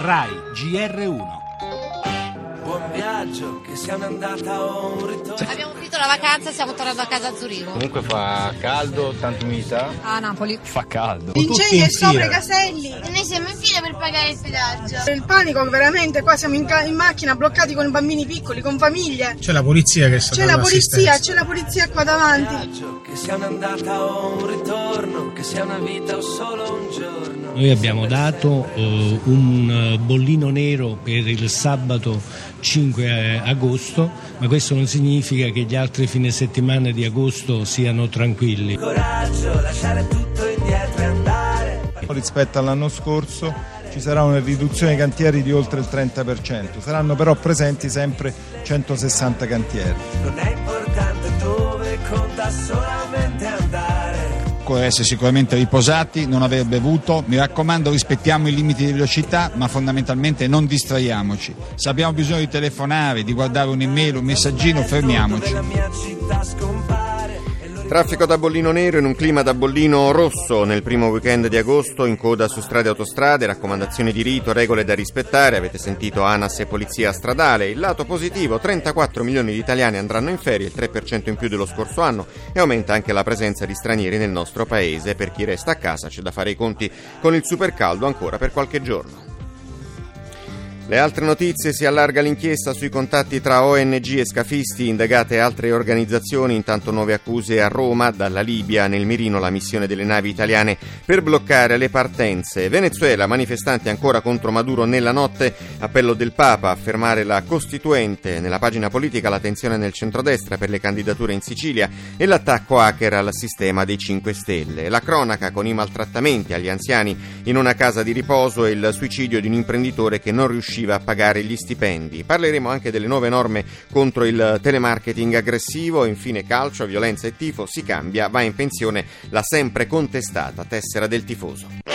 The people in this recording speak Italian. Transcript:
RAI GR1 Buon viaggio, che sia un'andata o un ritorno. Abbiamo finito la vacanza e stiamo tornando a casa a Zurigo. Comunque fa caldo, tanta umidità. A Napoli. Fa caldo. Incendi e sopra i caselli. Noi siamo in fila per pagare il pedaggio. Il panico veramente, qua siamo in, ca- in macchina bloccati con bambini piccoli, con famiglie. C'è la polizia che sta C'è la polizia, c'è la polizia qua davanti. Viaggio, che sia un'andata o un ritorno, che sia una vita o solo un giorno. Noi abbiamo dato eh, un bollino nero per il sabato 5 agosto, ma questo non significa che gli altri fine settimana di agosto siano tranquilli. Coraggio, lasciare tutto indietro e andare. Rispetto all'anno scorso ci sarà una riduzione dei cantieri di oltre il 30%, saranno però presenti sempre 160 cantieri. Non è importante dove, conta solamente andare. Occorre essere sicuramente riposati, non aver bevuto. Mi raccomando, rispettiamo i limiti di velocità, ma fondamentalmente non distraiamoci. Se abbiamo bisogno di telefonare, di guardare un'email, un messaggino, fermiamoci. Traffico da bollino nero in un clima da bollino rosso nel primo weekend di agosto in coda su strade e autostrade, raccomandazioni di rito, regole da rispettare, avete sentito ANAS e Polizia Stradale. Il lato positivo, 34 milioni di italiani andranno in ferie, il 3% in più dello scorso anno e aumenta anche la presenza di stranieri nel nostro paese. Per chi resta a casa c'è da fare i conti con il supercaldo ancora per qualche giorno. Le altre notizie si allarga l'inchiesta sui contatti tra ONG e scafisti, indagate altre organizzazioni, intanto nuove accuse a Roma, dalla Libia nel mirino la missione delle navi italiane per bloccare le partenze. Venezuela, manifestanti ancora contro Maduro nella notte, appello del Papa a fermare la Costituente, nella pagina politica l'attenzione nel centrodestra per le candidature in Sicilia e l'attacco hacker al sistema dei 5 Stelle. La cronaca con i maltrattamenti agli anziani in una casa di riposo e il suicidio di un imprenditore che non riusciva a pagare gli stipendi. Parleremo anche delle nuove norme contro il telemarketing aggressivo, infine calcio, violenza e tifo, si cambia, va in pensione la sempre contestata tessera del tifoso.